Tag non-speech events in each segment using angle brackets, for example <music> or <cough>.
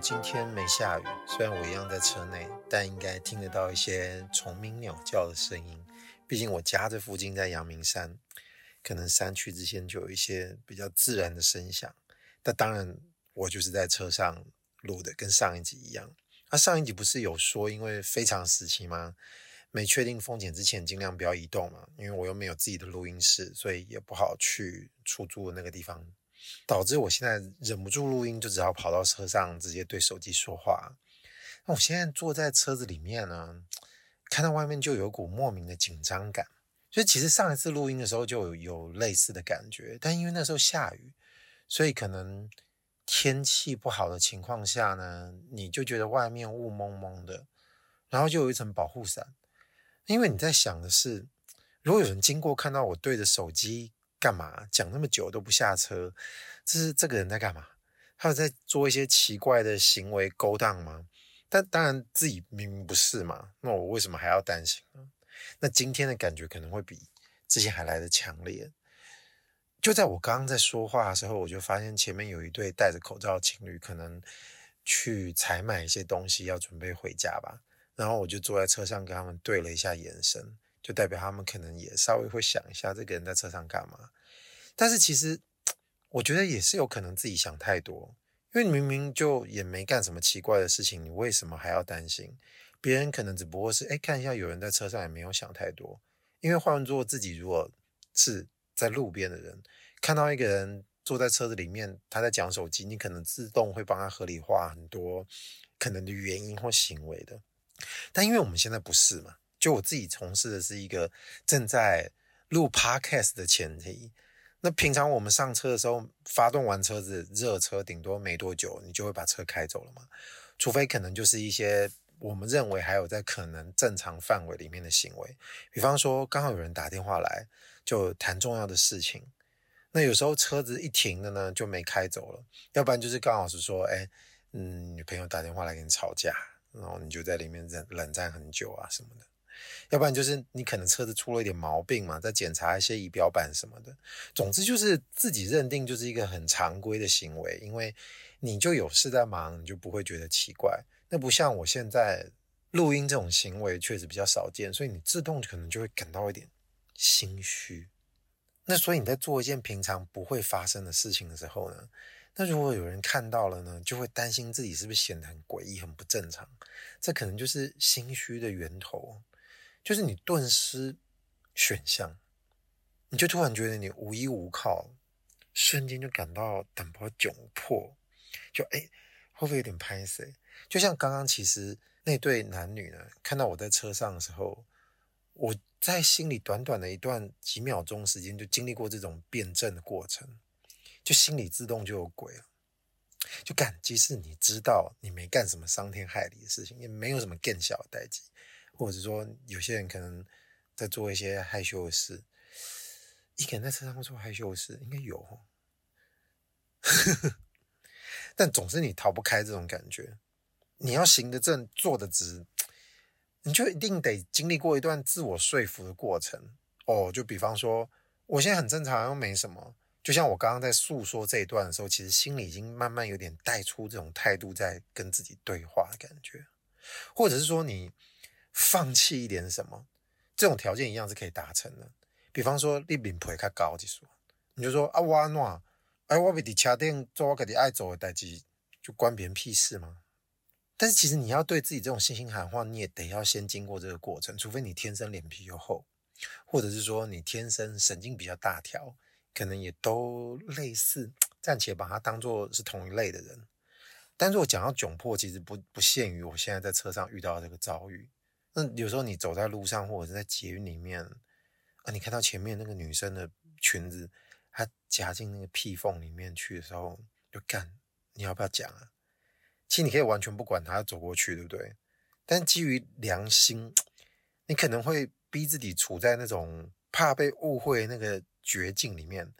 今天没下雨，虽然我一样在车内，但应该听得到一些虫鸣鸟叫的声音。毕竟我家这附近在阳明山，可能山区之间就有一些比较自然的声响。但当然，我就是在车上录的，跟上一集一样。那、啊、上一集不是有说，因为非常时期吗？没确定风险之前，尽量不要移动嘛。因为我又没有自己的录音室，所以也不好去出租的那个地方。导致我现在忍不住录音，就只好跑到车上直接对手机说话。那我现在坐在车子里面呢，看到外面就有股莫名的紧张感。所以其实上一次录音的时候就有，类似的感觉，但因为那时候下雨，所以可能天气不好的情况下呢，你就觉得外面雾蒙蒙的，然后就有一层保护伞。因为你在想的是，如果有人经过看到我对着手机。干嘛讲那么久都不下车？这是这个人在干嘛？他有在做一些奇怪的行为勾当吗？但当然自己明明不是嘛，那我为什么还要担心呢？那今天的感觉可能会比之前还来得强烈。就在我刚刚在说话的时候，我就发现前面有一对戴着口罩的情侣，可能去采买一些东西，要准备回家吧。然后我就坐在车上跟他们对了一下眼神。就代表他们可能也稍微会想一下，这个人在车上干嘛？但是其实我觉得也是有可能自己想太多，因为明明就也没干什么奇怪的事情，你为什么还要担心？别人可能只不过是哎，看一下有人在车上，也没有想太多。因为换作自己如果是在路边的人，看到一个人坐在车子里面，他在讲手机，你可能自动会帮他合理化很多可能的原因或行为的。但因为我们现在不是嘛。就我自己从事的是一个正在录 podcast 的前提，那平常我们上车的时候，发动完车子热车，顶多没多久，你就会把车开走了嘛。除非可能就是一些我们认为还有在可能正常范围里面的行为，比方说刚好有人打电话来，就谈重要的事情。那有时候车子一停了呢，就没开走了，要不然就是刚好是说，哎，嗯，女朋友打电话来跟你吵架，然后你就在里面冷冷战很久啊什么的。要不然就是你可能车子出了一点毛病嘛，再检查一些仪表板什么的。总之就是自己认定就是一个很常规的行为，因为你就有事在忙，你就不会觉得奇怪。那不像我现在录音这种行为确实比较少见，所以你自动可能就会感到一点心虚。那所以你在做一件平常不会发生的事情的时候呢，那如果有人看到了呢，就会担心自己是不是显得很诡异、很不正常。这可能就是心虚的源头。就是你顿失选项，你就突然觉得你无依无靠，瞬间就感到胆薄窘迫，就哎，会不会有点拍谢？就像刚刚其实那对男女呢，看到我在车上的时候，我在心里短短的一段几秒钟时间就经历过这种辩证的过程，就心里自动就有鬼了，就感即使你知道你没干什么伤天害理的事情，也没有什么更小的代际。或者说，有些人可能在做一些害羞的事，一个人在车上会做害羞的事，应该有。<laughs> 但总是你逃不开这种感觉。你要行得正，坐得直，你就一定得经历过一段自我说服的过程。哦，就比方说，我现在很正常，又没什么。就像我刚刚在诉说这一段的时候，其实心里已经慢慢有点带出这种态度，在跟自己对话的感觉，或者是说你。放弃一点什么，这种条件一样是可以达成的。比方说，你面皮较高，就说，你就说啊，我安怎，哎，我被你掐电做我自己爱做的代志，就关别人屁事吗？但是其实你要对自己这种信心喊话，你也得要先经过这个过程，除非你天生脸皮又厚，或者是说你天生神经比较大条，可能也都类似，暂且把它当做是同一类的人。但是我讲到窘迫，其实不不限于我现在在车上遇到的这个遭遇。那有时候你走在路上，或者是在捷运里面，啊，你看到前面那个女生的裙子，她夹进那个屁缝里面去的时候，就干，你要不要讲啊？其实你可以完全不管他走过去，对不对？但基于良心，你可能会逼自己处在那种怕被误会那个绝境里面。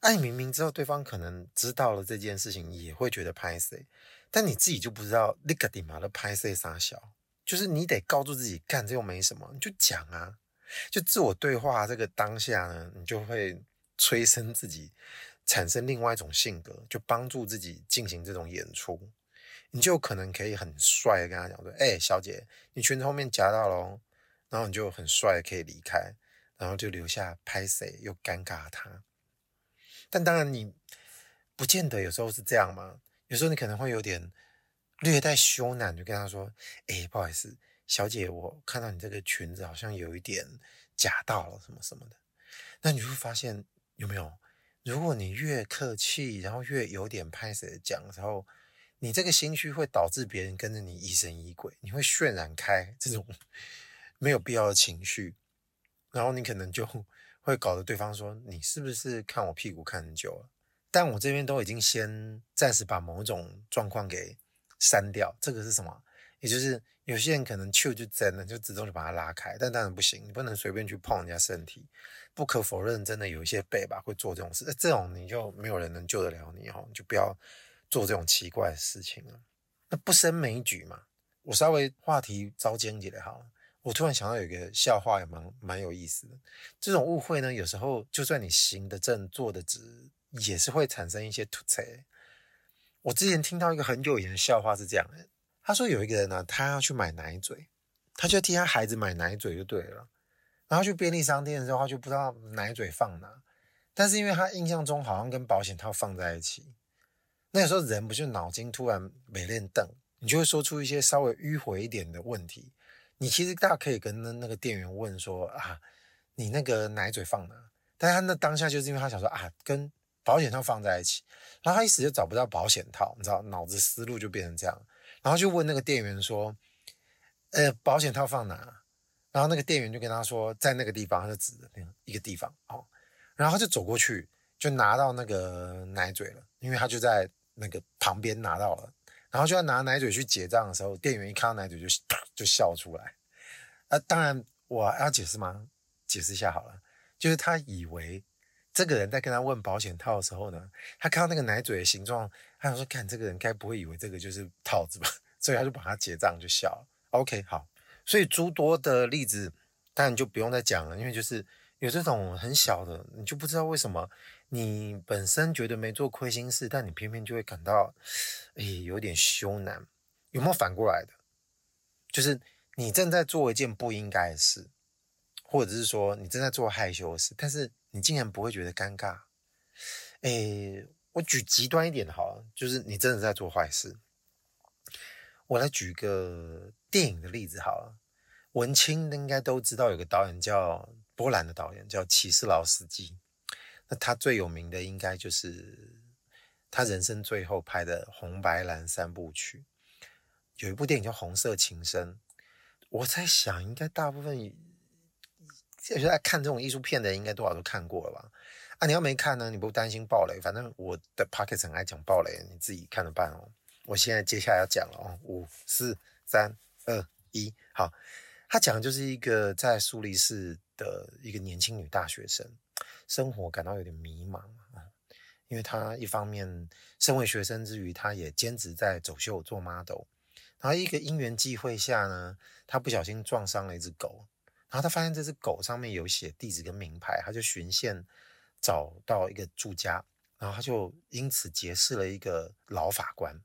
哎、你明明知道对方可能知道了这件事情，也会觉得拍谢，但你自己就不知道你个底马的拍谢啥小，就是你得告诉自己，干这又没什么，你就讲啊，就自我对话这个当下呢，你就会催生自己产生另外一种性格，就帮助自己进行这种演出，你就可能可以很帅的跟他讲说，哎、小姐，你裙子后面夹到了，然后你就很帅的可以离开，然后就留下拍谁又尴尬他。但当然，你不见得有时候是这样嘛。有时候你可能会有点略带羞赧，就跟他说：“哎，不好意思，小姐，我看到你这个裙子好像有一点夹到了什么什么的。”那你会发现有没有？如果你越客气，然后越有点拍谁的讲的时候，你这个心虚会导致别人跟着你疑神疑鬼，你会渲染开这种 <laughs> 没有必要的情绪，然后你可能就。<laughs> 会搞得对方说，你是不是看我屁股看很久了？但我这边都已经先暂时把某种状况给删掉。这个是什么？也就是有些人可能就就真的就自动就把它拉开，但当然不行，你不能随便去碰人家身体。不可否认，真的有一些背吧会做这种事，这种你就没有人能救得了你哦，你就不要做这种奇怪的事情了。那不胜枚举嘛，我稍微话题招尖起来好了。我突然想到有一个笑话也蛮蛮有意思的，这种误会呢，有时候就算你行得正坐得直，也是会产生一些突兀。我之前听到一个很久以前的笑话是这样的，他说有一个人呢，他要去买奶嘴，他就替他孩子买奶嘴就对了，然后去便利商店的时候，他就不知道奶嘴放哪，但是因为他印象中好像跟保险套放在一起，那个时候人不就脑筋突然没练凳，你就会说出一些稍微迂回一点的问题。你其实大家可以跟那那个店员问说啊，你那个奶嘴放哪？但他那当下就是因为他想说啊，跟保险套放在一起，然后他一时就找不到保险套，你知道，脑子思路就变成这样，然后就问那个店员说，呃，保险套放哪？然后那个店员就跟他说，在那个地方，他就指着那一个地方哦，然后他就走过去，就拿到那个奶嘴了，因为他就在那个旁边拿到了。然后就要拿奶嘴去结账的时候，店员一看到奶嘴就就笑出来。啊，当然我要解释吗？解释一下好了，就是他以为这个人在跟他问保险套的时候呢，他看到那个奶嘴的形状，他想说，看这个人该不会以为这个就是套子吧？<laughs> 所以他就把它结账就笑了。OK，好，所以诸多的例子当然就不用再讲了，因为就是有这种很小的，你就不知道为什么。你本身觉得没做亏心事，但你偏偏就会感到，哎，有点羞赧。有没有反过来的？就是你正在做一件不应该的事，或者是说你正在做害羞的事，但是你竟然不会觉得尴尬。哎，我举极端一点好了，就是你真的在做坏事。我来举个电影的例子好了，文青应该都知道有个导演叫波兰的导演叫齐斯劳斯基。那他最有名的应该就是他人生最后拍的红白蓝三部曲，有一部电影叫《红色情深》。我在想，应该大部分现在看这种艺术片的，应该多少都看过了吧？啊，你要没看呢，你不担心爆雷？反正我的 Podcast 很爱讲爆雷，你自己看着办哦。我现在接下来要讲了哦，五、四、三、二、一，好。他讲的就是一个在苏黎世的一个年轻女大学生。生活感到有点迷茫啊，因为他一方面身为学生之余，他也兼职在走秀做 model。然后一个因缘际会下呢，他不小心撞伤了一只狗，然后他发现这只狗上面有写地址跟名牌，他就循线找到一个住家，然后他就因此结识了一个老法官。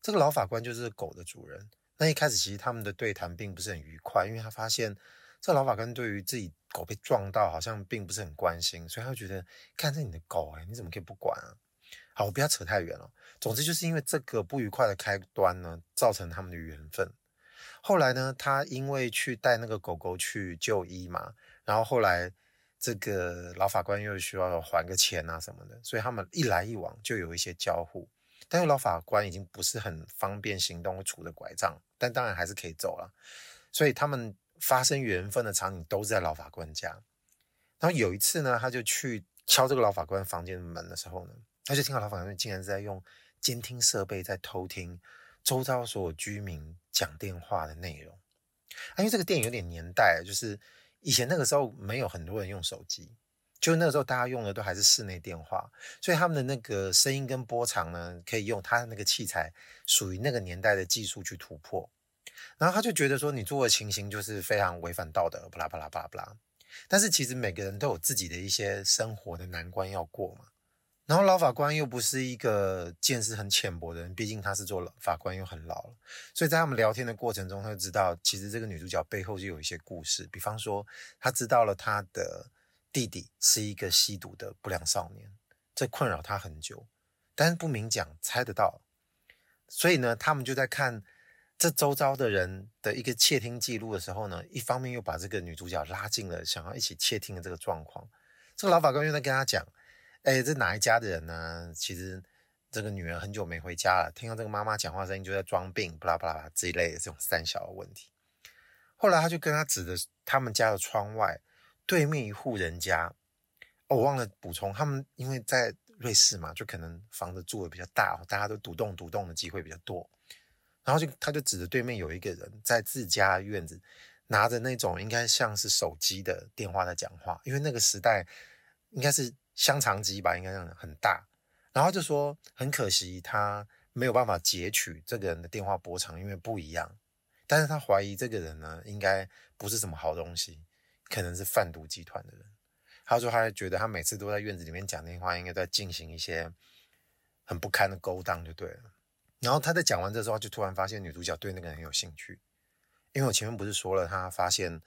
这个老法官就是狗的主人。那一开始其实他们的对谈并不是很愉快，因为他发现。这老法官对于自己狗被撞到，好像并不是很关心，所以他就觉得，看着你的狗，哎，你怎么可以不管啊？好，我不要扯太远了。总之就是因为这个不愉快的开端呢，造成他们的缘分。后来呢，他因为去带那个狗狗去就医嘛，然后后来这个老法官又需要还个钱啊什么的，所以他们一来一往就有一些交互。但是老法官已经不是很方便行动，杵着拐杖，但当然还是可以走了。所以他们。发生缘分的场景都是在老法官家，然后有一次呢，他就去敲这个老法官房间的门的时候呢，他就听到老法官竟然是在用监听设备在偷听周遭所有居民讲电话的内容。啊，因为这个电影有点年代，就是以前那个时候没有很多人用手机，就那个时候大家用的都还是室内电话，所以他们的那个声音跟波长呢，可以用他的那个器材属于那个年代的技术去突破。然后他就觉得说，你做的情形就是非常违反道德，巴拉巴拉巴拉巴拉。但是其实每个人都有自己的一些生活的难关要过嘛。然后老法官又不是一个见识很浅薄的人，毕竟他是做法官又很老了，所以在他们聊天的过程中，他就知道其实这个女主角背后就有一些故事。比方说，他知道了他的弟弟是一个吸毒的不良少年，这困扰他很久，但是不明讲，猜得到。所以呢，他们就在看。这周遭的人的一个窃听记录的时候呢，一方面又把这个女主角拉进了想要一起窃听的这个状况。这个老法官又在跟他讲：“哎，这哪一家的人呢？其实这个女儿很久没回家了，听到这个妈妈讲话声音就在装病，巴拉巴拉这一类的这种三小的问题。”后来他就跟他指着他们家的窗外对面一户人家，哦，我忘了补充，他们因为在瑞士嘛，就可能房子住的比较大，大家都独栋独栋的机会比较多。然后就他就指着对面有一个人在自家院子拿着那种应该像是手机的电话在讲话，因为那个时代应该是香肠机吧，应该这样很大。然后就说很可惜他没有办法截取这个人的电话波长，因为不一样。但是他怀疑这个人呢，应该不是什么好东西，可能是贩毒集团的人。他说他觉得他每次都在院子里面讲电话，应该在进行一些很不堪的勾当，就对了。然后他在讲完这之后，就突然发现女主角对那个人很有兴趣，因为我前面不是说了，他发现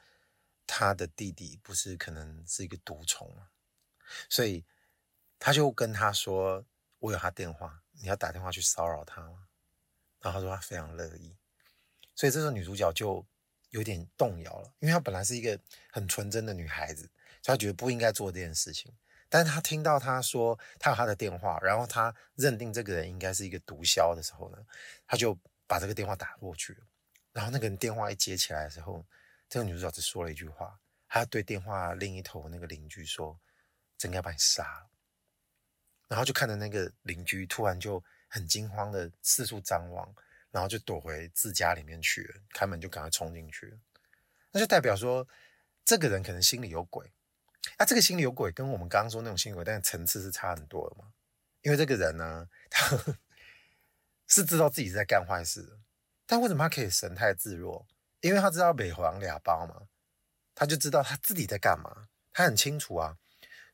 他的弟弟不是可能是一个毒虫嘛，所以他就跟他说：“我有他电话，你要打电话去骚扰他吗？”然后他说他非常乐意，所以这时候女主角就有点动摇了，因为她本来是一个很纯真的女孩子，所以她觉得不应该做这件事情。但是他听到他说他有他的电话，然后他认定这个人应该是一个毒枭的时候呢，他就把这个电话打过去。然后那个人电话一接起来的时候，这个女主角只说了一句话，她对电话另一头那个邻居说：“真该把你杀了。”然后就看着那个邻居突然就很惊慌的四处张望，然后就躲回自家里面去了，开门就赶快冲进去。那就代表说，这个人可能心里有鬼。啊，这个心里有鬼，跟我们刚刚说那种心里有鬼，但层次是差很多的嘛。因为这个人呢，他 <laughs> 是知道自己在干坏事的，但为什么他可以神态自若？因为他知道北黄俩包嘛，他就知道他自己在干嘛，他很清楚啊。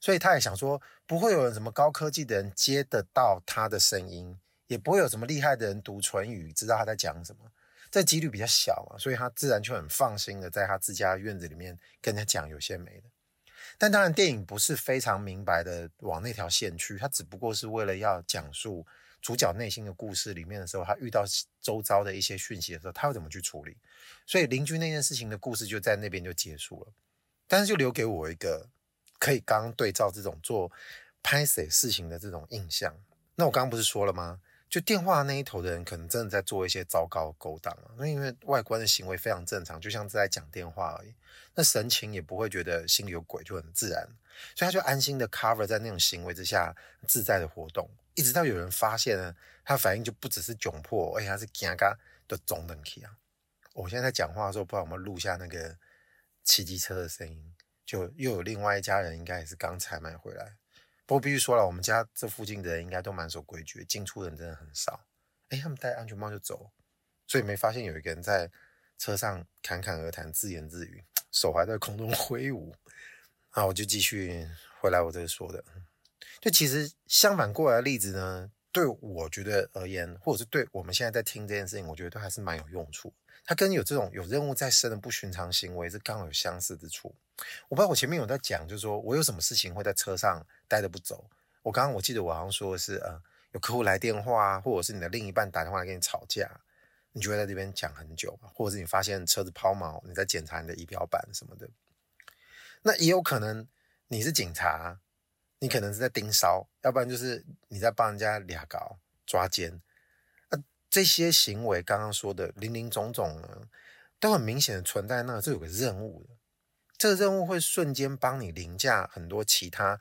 所以他也想说，不会有人什么高科技的人接得到他的声音，也不会有什么厉害的人读唇语知道他在讲什么，这几率比较小嘛，所以他自然就很放心的在他自家院子里面跟人家讲有些没的。但当然，电影不是非常明白的往那条线去，它只不过是为了要讲述主角内心的故事里面的时候，他遇到周遭的一些讯息的时候，他会怎么去处理。所以邻居那件事情的故事就在那边就结束了，但是就留给我一个可以刚刚对照这种做拍摄事情的这种印象。那我刚刚不是说了吗？就电话那一头的人可能真的在做一些糟糕的勾当啊，那因为外观的行为非常正常，就像是在讲电话而已，那神情也不会觉得心里有鬼，就很自然，所以他就安心的 cover 在那种行为之下自在的活动，一直到有人发现呢，他反应就不只是窘迫，而且他是惊嘎的中等气啊。我现在在讲话的时候，不知道有没有录下那个骑机车的声音，就又有另外一家人应该也是刚采买回来。不过必须说了，我们家这附近的人应该都蛮守规矩，进出人真的很少。哎，他们戴安全帽就走，所以没发现有一个人在车上侃侃而谈、自言自语，手还在空中挥舞。啊，我就继续回来我这个说的。就其实相反过来的例子呢，对我觉得而言，或者是对我们现在在听这件事情，我觉得都还是蛮有用处。它跟有这种有任务在身的不寻常行为是刚好有相似之处。我不知道我前面有在讲，就是说我有什么事情会在车上待着不走。我刚刚我记得我好像说的是，呃，有客户来电话，或者是你的另一半打电话来跟你吵架，你就会在这边讲很久，或者是你发现车子抛锚，你在检查你的仪表板什么的。那也有可能你是警察，你可能是在盯梢，要不然就是你在帮人家俩搞抓奸。这些行为刚刚说的林林总总呢，都很明显的存在那，这有个任务的，这个任务会瞬间帮你凌驾很多其他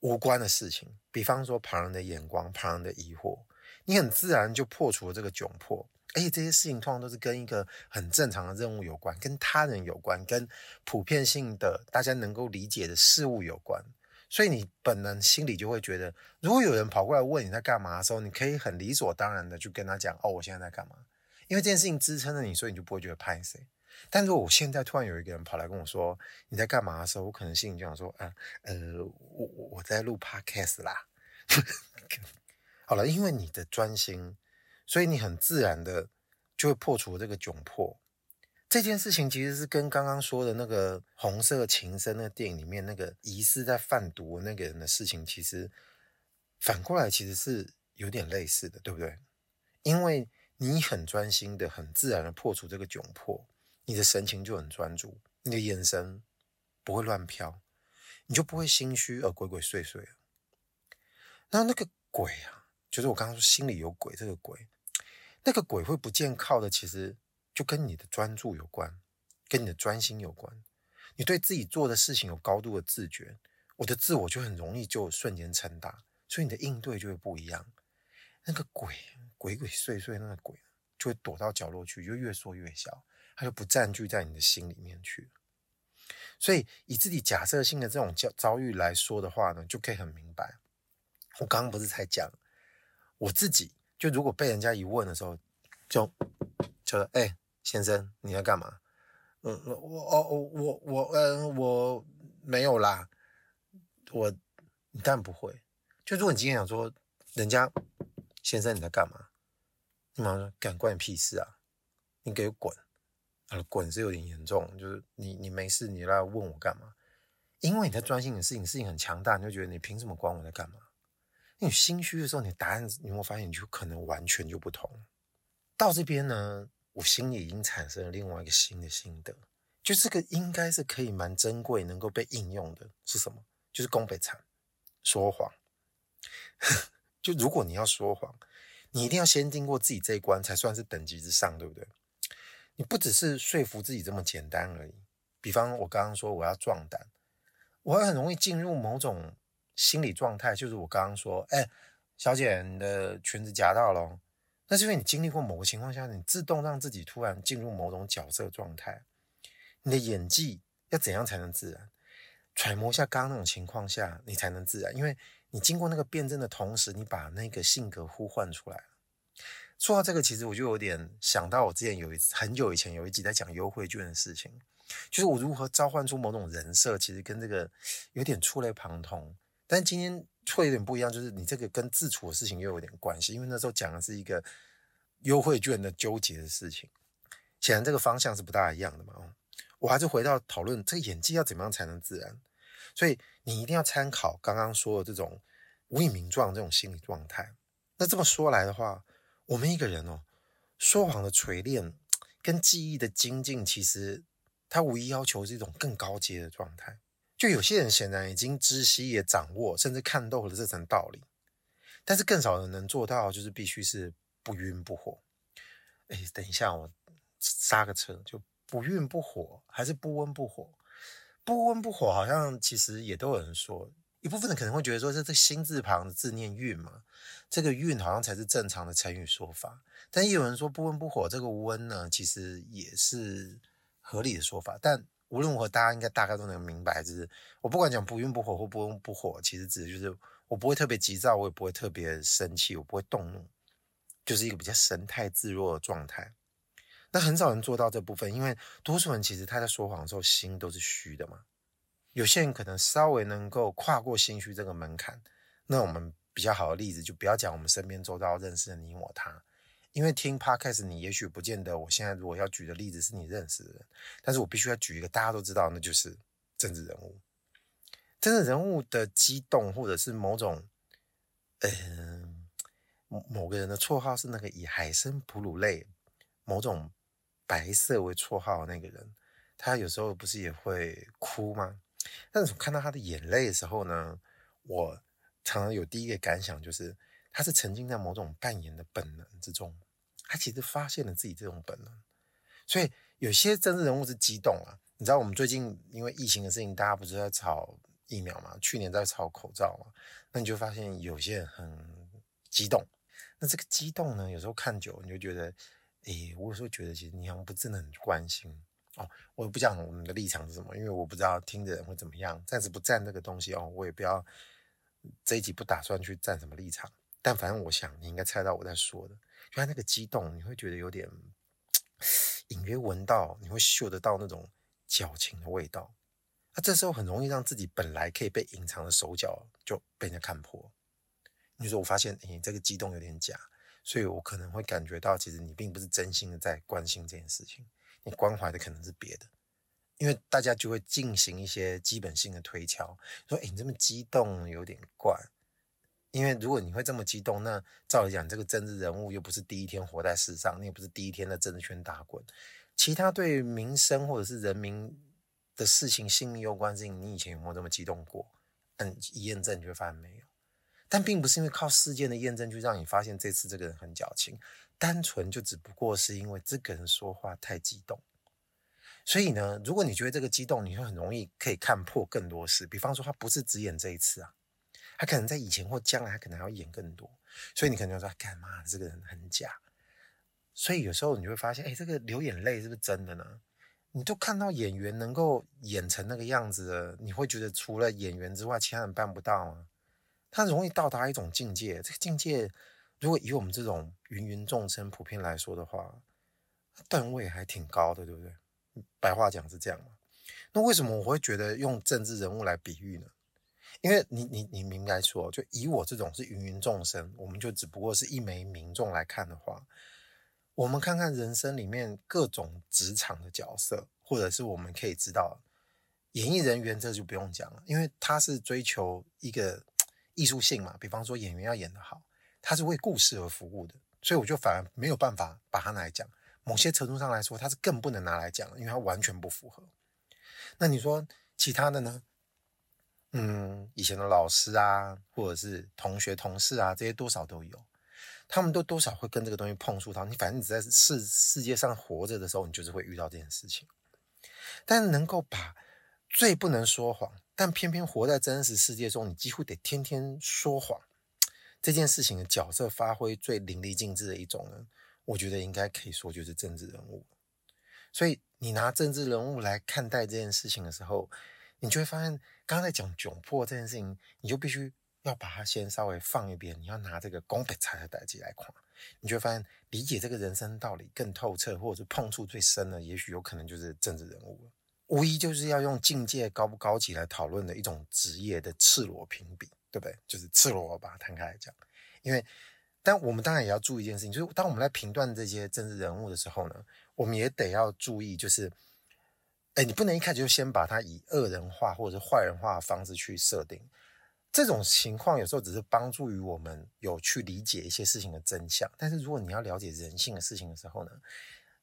无关的事情，比方说旁人的眼光、旁人的疑惑，你很自然就破除了这个窘迫。而且这些事情通常都是跟一个很正常的任务有关，跟他人有关，跟普遍性的大家能够理解的事物有关，所以你本能心里就会觉得，如果有人跑过来问你在干嘛的时候，你可以很理所当然的去跟他讲，哦，我现在在干嘛，因为这件事情支撑着你，所以你就不会觉得拍谢。但如果我现在突然有一个人跑来跟我说你在干嘛的时候，我可能心里就想说，啊，呃，我我在录 podcast 啦。好了，因为你的专心，所以你很自然的就会破除这个窘迫。这件事情其实是跟刚刚说的那个《红色情深》那个电影里面那个疑似在贩毒那个人的事情，其实反过来其实是有点类似的，对不对？因为你很专心的、很自然的破除这个窘迫，你的神情就很专注，你的眼神不会乱飘，你就不会心虚而鬼鬼祟祟。那那个鬼啊，就是我刚刚说心里有鬼，这个鬼，那个鬼会不见靠的，其实。就跟你的专注有关，跟你的专心有关。你对自己做的事情有高度的自觉，我的自我就很容易就瞬间撑大，所以你的应对就会不一样。那个鬼鬼鬼祟祟，那个鬼就会躲到角落去，就越缩越小，它就不占据在你的心里面去。所以以自己假设性的这种遭遭遇来说的话呢，就可以很明白。我刚刚不是才讲，我自己就如果被人家一问的时候，就就说哎。先生，你在干嘛？嗯，我哦我我嗯我没有啦，我你当然不会。就如果你今天想说，人家先生你在干嘛？你马上说，干关你屁事啊！你给滚！啊，滚是有点严重，就是你你没事，你来问我干嘛？因为你在专心的事情，事情很强大，你就觉得你凭什么管我在干嘛？你心虚的时候，你的答案你会发现，你就可能完全就不同。到这边呢？我心里已经产生了另外一个新的心得，就这个应该是可以蛮珍贵，能够被应用的是什么？就是宫北产说谎。<laughs> 就如果你要说谎，你一定要先经过自己这一关，才算是等级之上，对不对？你不只是说服自己这么简单而已。比方我刚刚说我要壮胆，我会很容易进入某种心理状态，就是我刚刚说，哎，小姐，你的裙子夹到了。那是因为你经历过某个情况下，你自动让自己突然进入某种角色状态。你的演技要怎样才能自然？揣摩一下刚刚那种情况下，你才能自然。因为你经过那个辩证的同时，你把那个性格呼唤出来。说到这个，其实我就有点想到我之前有一很久以前有一集在讲优惠券的事情，就是我如何召唤出某种人设，其实跟这个有点触类旁通。但今天会有点不一样，就是你这个跟自处的事情又有点关系，因为那时候讲的是一个优惠券的纠结的事情，显然这个方向是不大一样的嘛。我还是回到讨论这个演技要怎么样才能自然，所以你一定要参考刚刚说的这种无以名状这种心理状态。那这么说来的话，我们一个人哦，说谎的锤炼跟记忆的精进，其实它无疑要求是一种更高阶的状态。就有些人显然已经知悉、也掌握，甚至看透了这层道理，但是更少人能做到，就是必须是不晕不火。哎，等一下，我刹个车，就不晕不火，还是不温不火？不温不火，好像其实也都有人说，一部分人可能会觉得说，这这心字旁的字念韵嘛，这个韵好像才是正常的成语说法。但也有人说不温不火，这个温呢，其实也是合理的说法，但。无论如何，大家应该大概都能明白，就是我不管讲不孕不火或不温不火，其实指的就是我不会特别急躁，我也不会特别生气，我不会动怒，就是一个比较神态自若的状态。那很少人做到这部分，因为多数人其实他在说谎的时候心都是虚的嘛。有些人可能稍微能够跨过心虚这个门槛，那我们比较好的例子就不要讲我们身边周遭认识的你我他。因为听 Podcast，你也许不见得。我现在如果要举的例子是你认识的人，但是我必须要举一个大家都知道，那就是政治人物。政治人物的激动，或者是某种，嗯、呃，某个人的绰号是那个以海参哺乳类某种白色为绰号那个人，他有时候不是也会哭吗？但是看到他的眼泪的时候呢，我常常有第一个感想就是。他是沉浸在某种扮演的本能之中，他其实发现了自己这种本能，所以有些政治人物是激动啊。你知道我们最近因为疫情的事情，大家不是在吵疫苗嘛？去年在吵口罩嘛？那你就发现有些人很激动。那这个激动呢，有时候看久，你就觉得，诶，我有时候觉得其实你好像不真的很关心。哦，我也不讲我们的立场是什么，因为我不知道听的人会怎么样。暂时不站这个东西哦，我也不要这一集不打算去站什么立场。但反正我想你应该猜到我在说的，就他那个激动，你会觉得有点隐约闻到，你会嗅得到那种矫情的味道。那、啊、这时候很容易让自己本来可以被隐藏的手脚就被人家看破。你说我发现，你这个激动有点假，所以我可能会感觉到，其实你并不是真心的在关心这件事情，你关怀的可能是别的。因为大家就会进行一些基本性的推敲，说，诶，你这么激动有点怪。因为如果你会这么激动，那照理讲，这个政治人物又不是第一天活在世上，你也不是第一天在政治圈打滚，其他对民生或者是人民的事情、性命攸关性，你以前有没有这么激动过？嗯，一验证你就发现没有。但并不是因为靠事件的验证，就让你发现这次这个人很矫情，单纯就只不过是因为这个人说话太激动。所以呢，如果你觉得这个激动，你会很容易可以看破更多事。比方说，他不是只演这一次啊，他可能在以前或将来，他可能还要演更多。所以你可能就说，干嘛这个人很假？所以有时候你会发现，哎，这个流眼泪是不是真的呢？你都看到演员能够演成那个样子，你会觉得除了演员之外，其他人办不到吗？他容易到达一种境界，这个境界，如果以我们这种芸芸众生普遍来说的话，段位还挺高的，对不对？白话讲是这样？那为什么我会觉得用政治人物来比喻呢？因为你你你明白说，就以我这种是芸芸众生，我们就只不过是一枚民众来看的话，我们看看人生里面各种职场的角色，或者是我们可以知道，演艺人员这就不用讲了，因为他是追求一个。艺术性嘛，比方说演员要演得好，他是为故事而服务的，所以我就反而没有办法把它拿来讲。某些程度上来说，他是更不能拿来讲，因为他完全不符合。那你说其他的呢？嗯，以前的老师啊，或者是同学、同事啊，这些多少都有，他们都多少会跟这个东西碰触到。你反正你在世世界上活着的时候，你就是会遇到这件事情。但是能够把最不能说谎。但偏偏活在真实世界中，你几乎得天天说谎。这件事情的角色发挥最淋漓尽致的一种呢，我觉得应该可以说就是政治人物。所以你拿政治人物来看待这件事情的时候，你就会发现，刚才讲窘迫这件事情，你就必须要把它先稍微放一边，你要拿这个公平才的代际来看，你就会发现理解这个人生道理更透彻，或者是碰触最深的，也许有可能就是政治人物了。无疑就是要用境界高不高级来讨论的一种职业的赤裸评比，对不对？就是赤裸把它摊开来讲。因为，但我们当然也要注意一件事情，就是当我们在评断这些政治人物的时候呢，我们也得要注意，就是，哎，你不能一开始就先把他以恶人化或者是坏人化的方式去设定。这种情况有时候只是帮助于我们有去理解一些事情的真相，但是如果你要了解人性的事情的时候呢，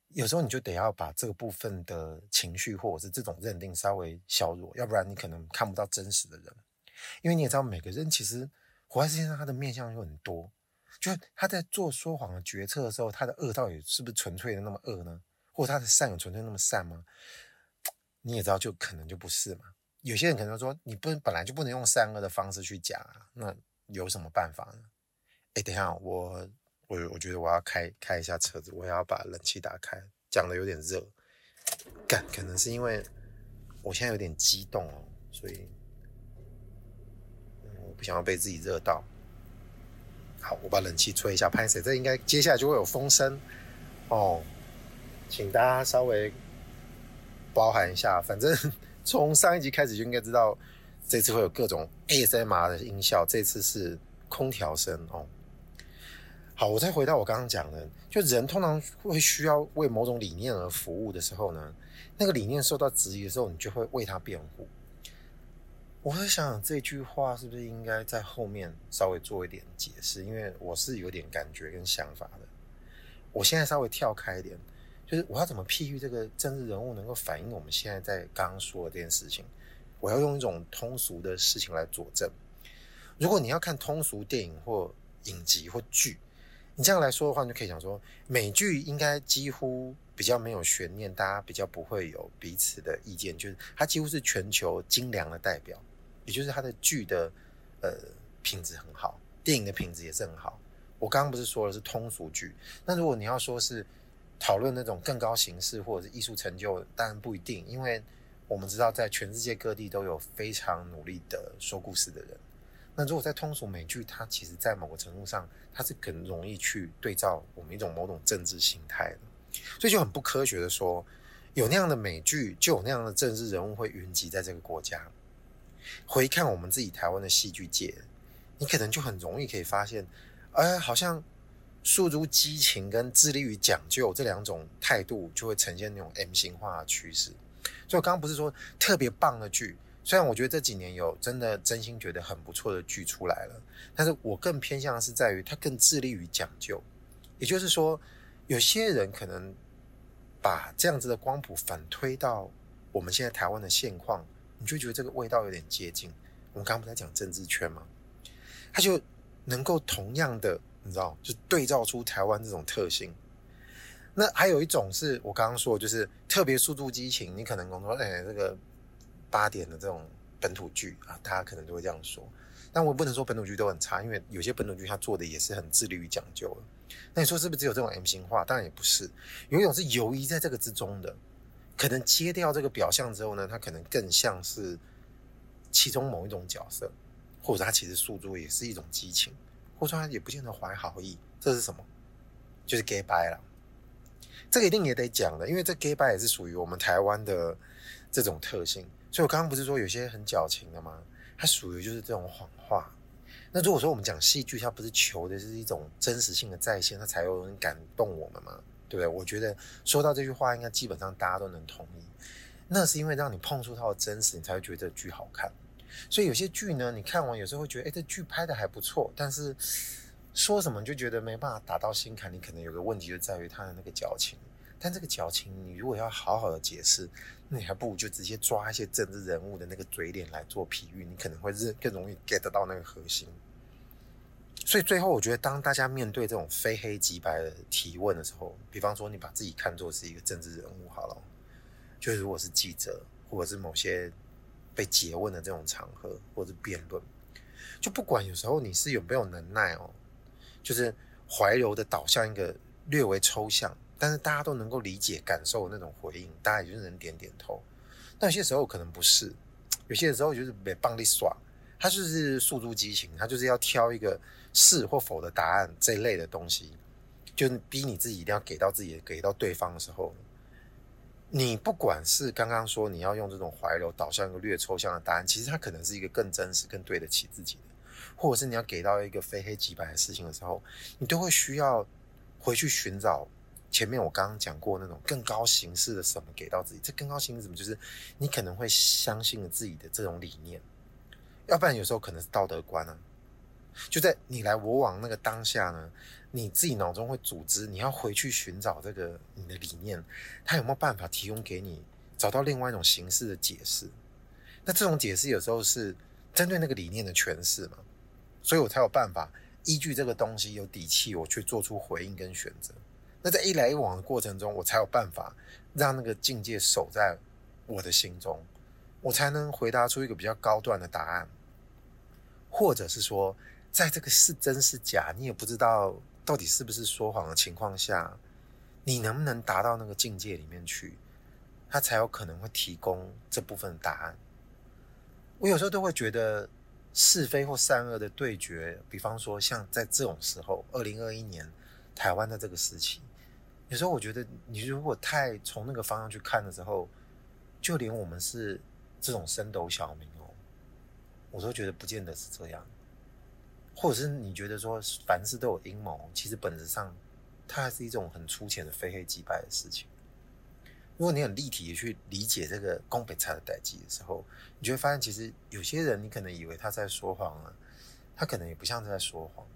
有时候你就得要把这个部分的情绪或者是这种认定稍微削弱，要不然你可能看不到真实的人。因为你也知道，每个人其实活在世界上，他的面向有很多。就是他在做说谎的决策的时候，他的恶到底是不是纯粹的那么恶呢？或者他的善有纯粹那么善吗？你也知道，就可能就不是嘛。有些人可能说，你不本来就不能用善恶的方式去讲啊，那有什么办法呢？哎，等一下我。我我觉得我要开开一下车子，我要把冷气打开，讲的有点热，干，可能是因为我现在有点激动哦，所以我不想要被自己热到。好，我把冷气吹一下，拍谢，这应该接下来就会有风声哦，请大家稍微包含一下。反正 <laughs> 从上一集开始就应该知道，这次会有各种 ASMR 的音效，这次是空调声哦。好，我再回到我刚刚讲的，就人通常会需要为某种理念而服务的时候呢，那个理念受到质疑的时候，你就会为他辩护。我在想这句话是不是应该在后面稍微做一点解释，因为我是有点感觉跟想法的。我现在稍微跳开一点，就是我要怎么譬喻这个政治人物能够反映我们现在在刚刚说的这件事情，我要用一种通俗的事情来佐证。如果你要看通俗电影或影集或剧。你这样来说的话，你就可以想说，美剧应该几乎比较没有悬念，大家比较不会有彼此的意见，就是它几乎是全球精良的代表，也就是它的剧的呃品质很好，电影的品质也是很好。我刚刚不是说的是通俗剧，那如果你要说是讨论那种更高形式或者是艺术成就，当然不一定，因为我们知道在全世界各地都有非常努力的说故事的人。那如果在通俗美剧，它其实在某个程度上，它是更容易去对照我们一种某种政治形态的，所以就很不科学的说，有那样的美剧，就有那样的政治人物会云集在这个国家。回看我们自己台湾的戏剧界，你可能就很容易可以发现，哎，好像诉诸激情跟致力于讲究这两种态度，就会呈现那种 M 型化的趋势。所以我刚刚不是说特别棒的剧。虽然我觉得这几年有真的真心觉得很不错的剧出来了，但是我更偏向是在于他更致力于讲究，也就是说，有些人可能把这样子的光谱反推到我们现在台湾的现况，你就觉得这个味道有点接近。我们刚刚不在讲政治圈吗？他就能够同样的，你知道，就对照出台湾这种特性。那还有一种是我刚刚说，就是特别速度激情，你可能说，哎，这个。八点的这种本土剧啊，大家可能都会这样说，但我不能说本土剧都很差，因为有些本土剧它做的也是很致力于讲究的。那你说是不是只有这种 M 型化？当然也不是，有一种是游移在这个之中的，可能揭掉这个表象之后呢，它可能更像是其中某一种角色，或者它其实诉诸也是一种激情，或者说它也不见得怀好意。这是什么？就是 gay bye 了。这个一定也得讲的，因为这 gay bye 也是属于我们台湾的这种特性。所以，我刚刚不是说有些很矫情的吗？它属于就是这种谎话。那如果说我们讲戏剧，它不是求的是一种真实性的再现，它才有人感动我们吗？对不对？我觉得说到这句话，应该基本上大家都能同意。那是因为让你碰触到真实，你才会觉得剧好看。所以有些剧呢，你看完有时候会觉得，哎，这剧拍的还不错，但是说什么就觉得没办法打到心坎。你可能有个问题就在于他的那个矫情。但这个矫情，你如果要好好的解释，那你还不如就直接抓一些政治人物的那个嘴脸来做比喻，你可能会更容易 get 到那个核心。所以最后，我觉得当大家面对这种非黑即白的提问的时候，比方说你把自己看作是一个政治人物好了，就是如果是记者或者是某些被诘问的这种场合，或者辩论，就不管有时候你是有没有能耐哦，就是怀柔的导向一个略微抽象。但是大家都能够理解、感受那种回应，大家也就能点点头。但有些时候可能不是，有些时候就是被棒力耍，他就是诉诸激情，他就是要挑一个是或否的答案这一类的东西，就逼你自己一定要给到自己，给到对方的时候，你不管是刚刚说你要用这种怀柔导向一个略抽象的答案，其实它可能是一个更真实、更对得起自己的，或者是你要给到一个非黑即白的事情的时候，你都会需要回去寻找。前面我刚刚讲过那种更高形式的什么给到自己，这更高形式什么就是你可能会相信自己的这种理念，要不然有时候可能是道德观啊。就在你来我往那个当下呢，你自己脑中会组织，你要回去寻找这个你的理念，他有没有办法提供给你找到另外一种形式的解释？那这种解释有时候是针对那个理念的诠释嘛，所以我才有办法依据这个东西有底气，我去做出回应跟选择。那在一来一往的过程中，我才有办法让那个境界守在我的心中，我才能回答出一个比较高段的答案，或者是说，在这个是真是假，你也不知道到底是不是说谎的情况下，你能不能达到那个境界里面去，他才有可能会提供这部分答案。我有时候都会觉得是非或善恶的对决，比方说像在这种时候，二零二一年台湾的这个时期。有时候我觉得，你如果太从那个方向去看的时候，就连我们是这种升斗小民哦，我都觉得不见得是这样。或者是你觉得说凡事都有阴谋，其实本质上它还是一种很粗浅的非黑即白的事情。如果你很立体的去理解这个宫北菜的代际的时候，你就会发现，其实有些人你可能以为他在说谎啊，他可能也不像是在说谎。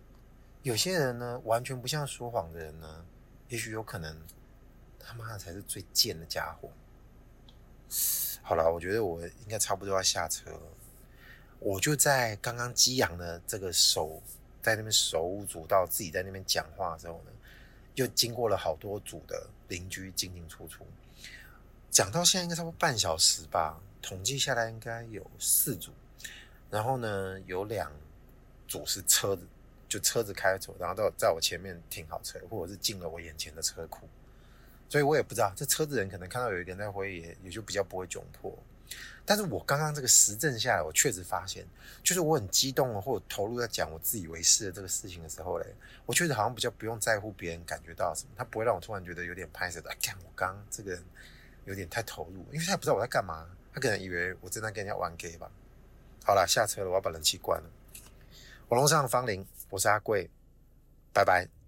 有些人呢，完全不像说谎的人呢。也许有可能，他妈的才是最贱的家伙。好了，我觉得我应该差不多要下车了。我就在刚刚激昂的这个手在那边手舞足蹈，自己在那边讲话的时候呢，又经过了好多组的邻居进进出出。讲到现在应该差不多半小时吧，统计下来应该有四组。然后呢，有两组是车子。就车子开走，然后到在我前面停好车，或者是进了我眼前的车库。所以我也不知道这车子人可能看到有一个人在挥，也也就比较不会窘迫。但是我刚刚这个实证下来，我确实发现，就是我很激动或者投入在讲我自以为是的这个事情的时候嘞，我确实好像比较不用在乎别人感觉到什么，他不会让我突然觉得有点拍手的。哎，看我刚这个人有点太投入，因为他也不知道我在干嘛，他可能以为我正在跟人家玩 gay 吧。好了，下车了，我要把冷气关了。网络上的芳邻，我是阿贵，拜拜。